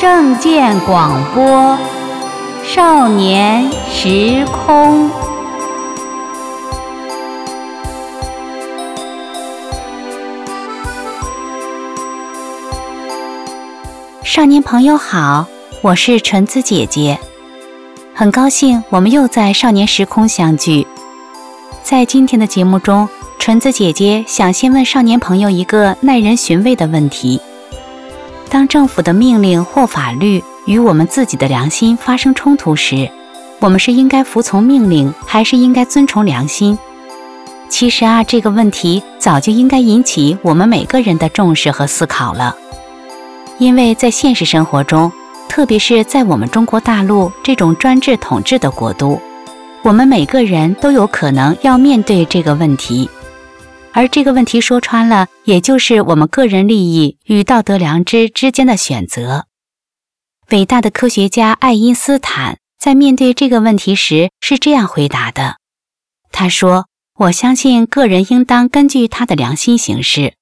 证件广播，少年时空。少年朋友好，我是纯子姐姐，很高兴我们又在少年时空相聚。在今天的节目中，纯子姐姐想先问少年朋友一个耐人寻味的问题：当政府的命令或法律与我们自己的良心发生冲突时，我们是应该服从命令，还是应该遵从良心？其实啊，这个问题早就应该引起我们每个人的重视和思考了。因为在现实生活中，特别是在我们中国大陆这种专制统治的国度，我们每个人都有可能要面对这个问题。而这个问题说穿了，也就是我们个人利益与道德良知之间的选择。伟大的科学家爱因斯坦在面对这个问题时是这样回答的：“他说，我相信个人应当根据他的良心行事。”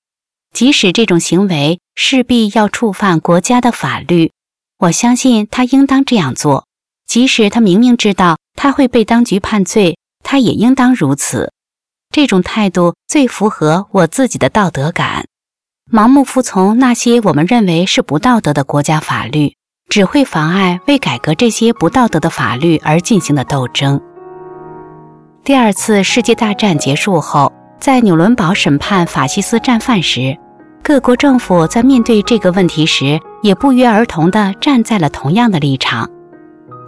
即使这种行为势必要触犯国家的法律，我相信他应当这样做。即使他明明知道他会被当局判罪，他也应当如此。这种态度最符合我自己的道德感。盲目服从那些我们认为是不道德的国家法律，只会妨碍为改革这些不道德的法律而进行的斗争。第二次世界大战结束后。在纽伦堡审判法西斯战犯时，各国政府在面对这个问题时，也不约而同地站在了同样的立场。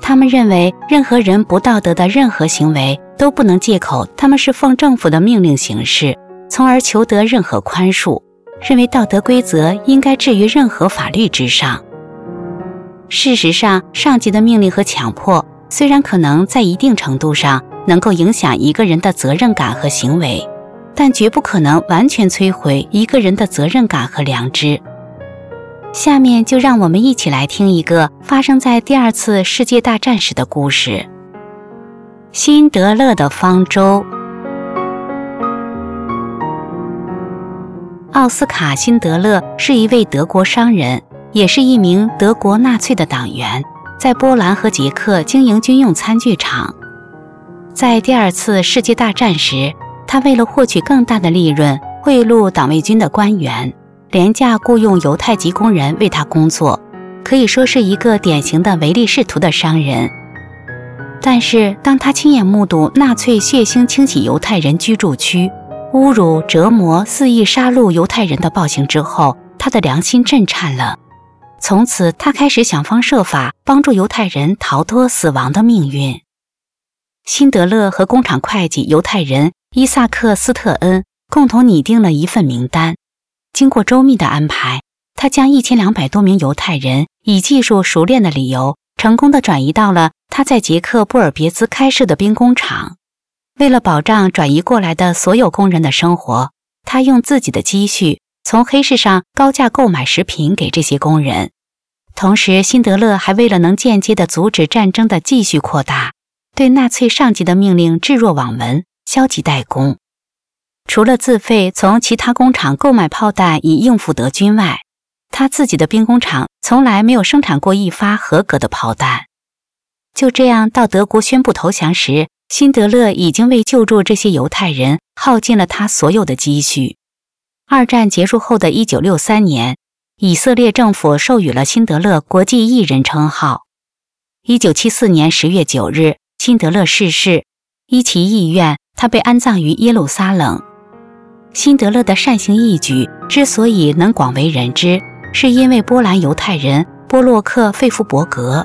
他们认为，任何人不道德的任何行为都不能借口他们是奉政府的命令行事，从而求得任何宽恕。认为道德规则应该置于任何法律之上。事实上，上级的命令和强迫虽然可能在一定程度上能够影响一个人的责任感和行为。但绝不可能完全摧毁一个人的责任感和良知。下面就让我们一起来听一个发生在第二次世界大战时的故事——辛德勒的方舟。奥斯卡·辛德勒是一位德国商人，也是一名德国纳粹的党员，在波兰和捷克经营军用餐具厂。在第二次世界大战时，他为了获取更大的利润，贿赂党卫军的官员，廉价雇佣犹太籍工人为他工作，可以说是一个典型的唯利是图的商人。但是，当他亲眼目睹纳粹血腥清洗犹太人居住区、侮辱、折磨、肆意杀戮犹太人的暴行之后，他的良心震颤了。从此，他开始想方设法帮助犹太人逃脱死亡的命运。辛德勒和工厂会计犹太人。伊萨克·斯特恩共同拟定了一份名单。经过周密的安排，他将一千两百多名犹太人以技术熟练的理由，成功的转移到了他在捷克布尔别兹开设的兵工厂。为了保障转移过来的所有工人的生活，他用自己的积蓄从黑市上高价购买食品给这些工人。同时，辛德勒还为了能间接的阻止战争的继续扩大，对纳粹上级的命令置若罔闻。消极怠工，除了自费从其他工厂购买炮弹以应付德军外，他自己的兵工厂从来没有生产过一发合格的炮弹。就这样，到德国宣布投降时，辛德勒已经为救助这些犹太人耗尽了他所有的积蓄。二战结束后的一九六三年，以色列政府授予了辛德勒国际艺人称号。一九七四年十月九日，辛德勒逝世，依其意愿。他被安葬于耶路撒冷。辛德勒的善行义举之所以能广为人知，是因为波兰犹太人波洛克·费夫伯格。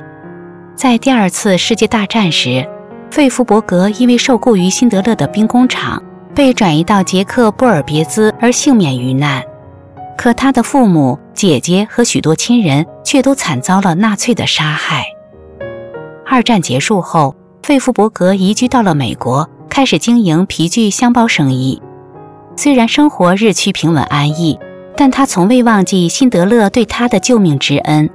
在第二次世界大战时，费夫伯格因为受雇于辛德勒的兵工厂，被转移到捷克布尔别兹而幸免于难。可他的父母、姐姐和许多亲人却都惨遭了纳粹的杀害。二战结束后，费夫伯格移居到了美国。开始经营皮具箱包生意，虽然生活日趋平稳安逸，但他从未忘记辛德勒对他的救命之恩。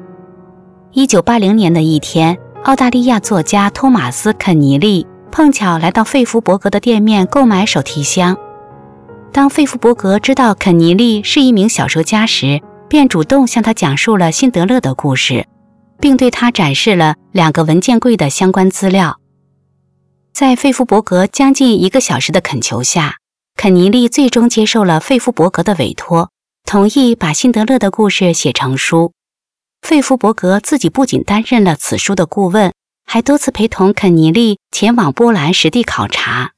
一九八零年的一天，澳大利亚作家托马斯·肯尼利碰巧来到费弗伯格的店面购买手提箱。当费弗伯格知道肯尼利是一名小说家时，便主动向他讲述了辛德勒的故事。并对他展示了两个文件柜的相关资料。在费弗伯格将近一个小时的恳求下，肯尼利最终接受了费夫伯格的委托，同意把辛德勒的故事写成书。费夫伯格自己不仅担任了此书的顾问，还多次陪同肯尼利前往波兰实地考察。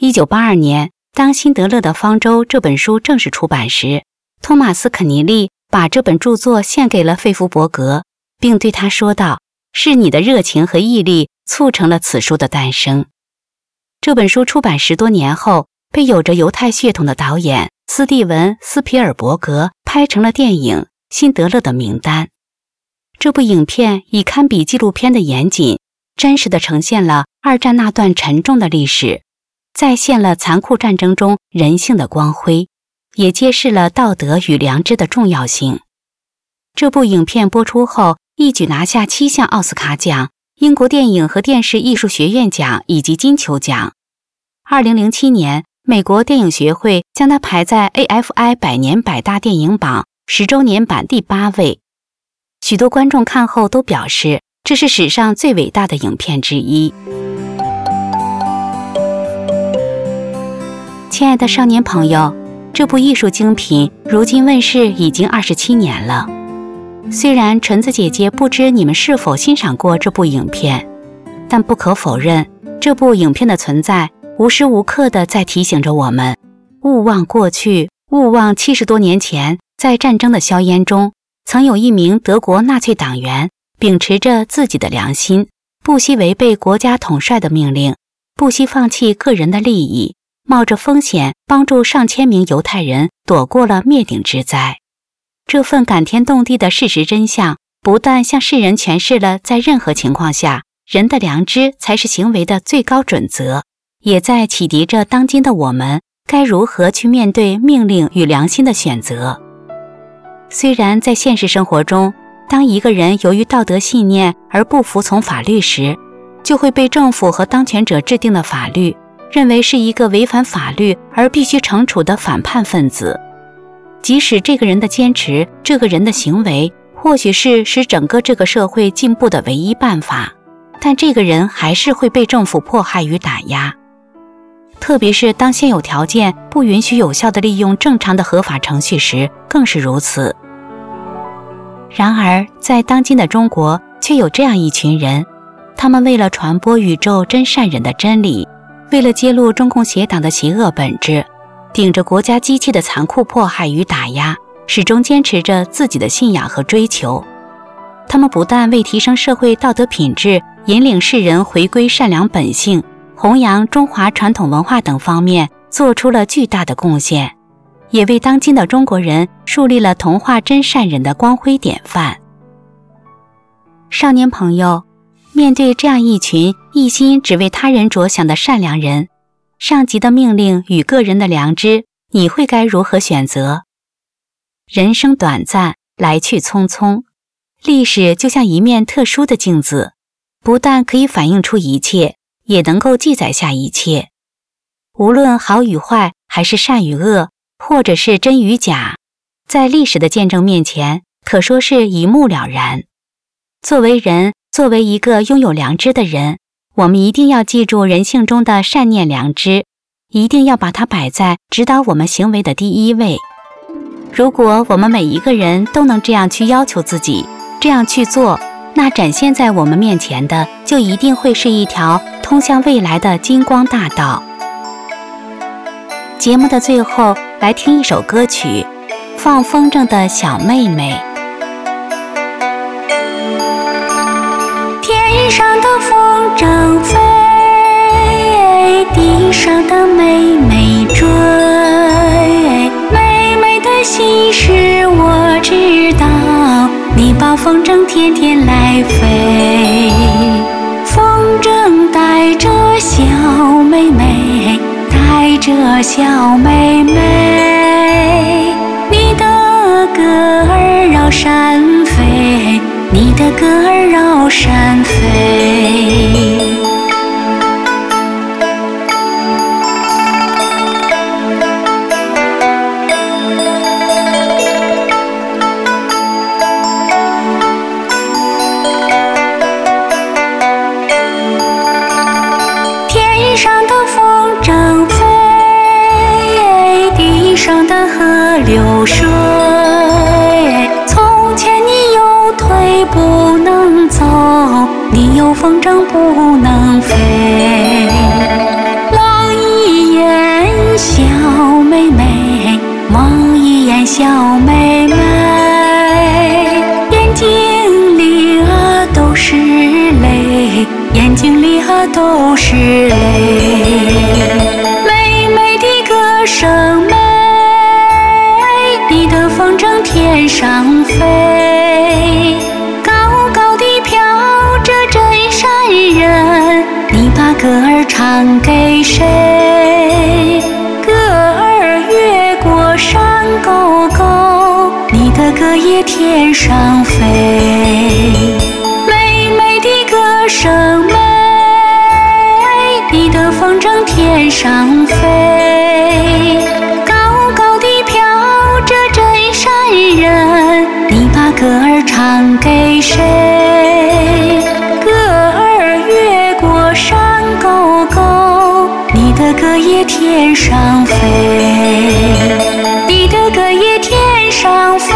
一九八二年，当《辛德勒的方舟》这本书正式出版时，托马斯·肯尼利把这本著作献给了费夫伯格，并对他说道：“是你的热情和毅力促成了此书的诞生。”这本书出版十多年后，被有着犹太血统的导演斯蒂文·斯皮尔伯格拍成了电影《辛德勒的名单》。这部影片以堪比纪录片的严谨，真实的呈现了二战那段沉重的历史，再现了残酷战争中人性的光辉。也揭示了道德与良知的重要性。这部影片播出后，一举拿下七项奥斯卡奖、英国电影和电视艺术学院奖以及金球奖。二零零七年，美国电影学会将它排在 AFI 百年百大电影榜十周年版第八位。许多观众看后都表示，这是史上最伟大的影片之一。亲爱的少年朋友。这部艺术精品如今问世已经二十七年了。虽然纯子姐姐不知你们是否欣赏过这部影片，但不可否认，这部影片的存在无时无刻的在提醒着我们：勿忘过去，勿忘七十多年前，在战争的硝烟中，曾有一名德国纳粹党员秉持着自己的良心，不惜违背国家统帅的命令，不惜放弃个人的利益。冒着风险帮助上千名犹太人躲过了灭顶之灾，这份感天动地的事实真相，不但向世人诠释了在任何情况下人的良知才是行为的最高准则，也在启迪着当今的我们该如何去面对命令与良心的选择。虽然在现实生活中，当一个人由于道德信念而不服从法律时，就会被政府和当权者制定的法律。认为是一个违反法律而必须惩处的反叛分子，即使这个人的坚持，这个人的行为，或许是使整个这个社会进步的唯一办法，但这个人还是会被政府迫害与打压。特别是当现有条件不允许有效的利用正常的合法程序时，更是如此。然而，在当今的中国，却有这样一群人，他们为了传播宇宙真善忍的真理。为了揭露中共邪党的邪恶本质，顶着国家机器的残酷迫害与打压，始终坚持着自己的信仰和追求。他们不但为提升社会道德品质、引领世人回归善良本性、弘扬中华传统文化等方面做出了巨大的贡献，也为当今的中国人树立了童话真善忍的光辉典范。少年朋友。面对这样一群一心只为他人着想的善良人，上级的命令与个人的良知，你会该如何选择？人生短暂，来去匆匆，历史就像一面特殊的镜子，不但可以反映出一切，也能够记载下一切。无论好与坏，还是善与恶，或者是真与假，在历史的见证面前，可说是一目了然。作为人。作为一个拥有良知的人，我们一定要记住人性中的善念良知，一定要把它摆在指导我们行为的第一位。如果我们每一个人都能这样去要求自己，这样去做，那展现在我们面前的就一定会是一条通向未来的金光大道。节目的最后，来听一首歌曲，《放风筝的小妹妹》。天上的风筝飞，地上的妹妹追。妹妹的心事我知道，你把风筝天天来飞。风筝带着小妹妹，带着小妹妹，你的歌儿绕山飞。你的歌儿绕山飞。天上飞，高高的飘着真善人，你把歌儿唱给谁？歌儿越过山沟沟，你的歌也天上飞。妹妹的歌声美，你的风筝天上飞，唱给谁？歌儿越过山沟沟，你的歌也天上飞，你的歌也天上飞。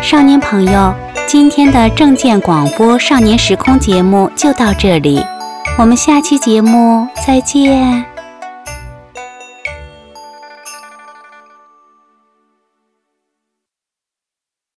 少年朋友，今天的正见广播少年时空节目就到这里，我们下期节目再见。